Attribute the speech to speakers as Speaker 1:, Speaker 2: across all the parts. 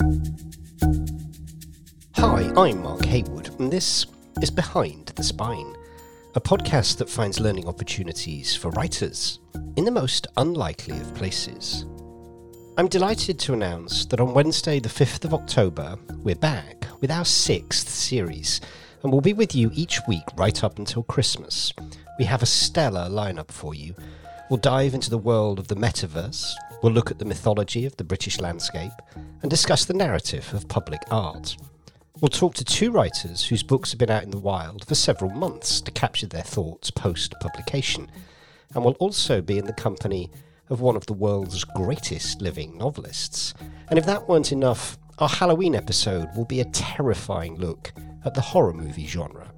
Speaker 1: Hi, I'm Mark Haywood, and this is Behind the Spine, a podcast that finds learning opportunities for writers in the most unlikely of places. I'm delighted to announce that on Wednesday, the 5th of October, we're back with our sixth series, and we'll be with you each week right up until Christmas. We have a stellar lineup for you. We'll dive into the world of the metaverse, we'll look at the mythology of the British landscape, and discuss the narrative of public art. We'll talk to two writers whose books have been out in the wild for several months to capture their thoughts post publication, and we'll also be in the company of one of the world's greatest living novelists. And if that weren't enough, our Halloween episode will be a terrifying look at the horror movie genre.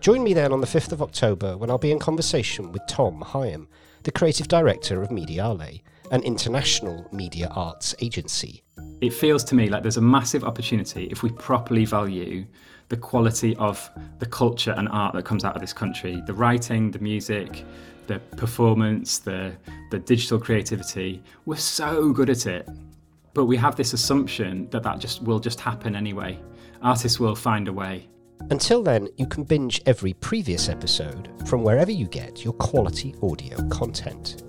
Speaker 1: Join me then on the 5th of October when I'll be in conversation with Tom Higham, the creative director of Mediale, an international media arts agency.
Speaker 2: It feels to me like there's a massive opportunity if we properly value the quality of the culture and art that comes out of this country the writing, the music, the performance, the, the digital creativity. We're so good at it. But we have this assumption that that just will just happen anyway. Artists will find a way.
Speaker 1: Until then, you can binge every previous episode from wherever you get your quality audio content.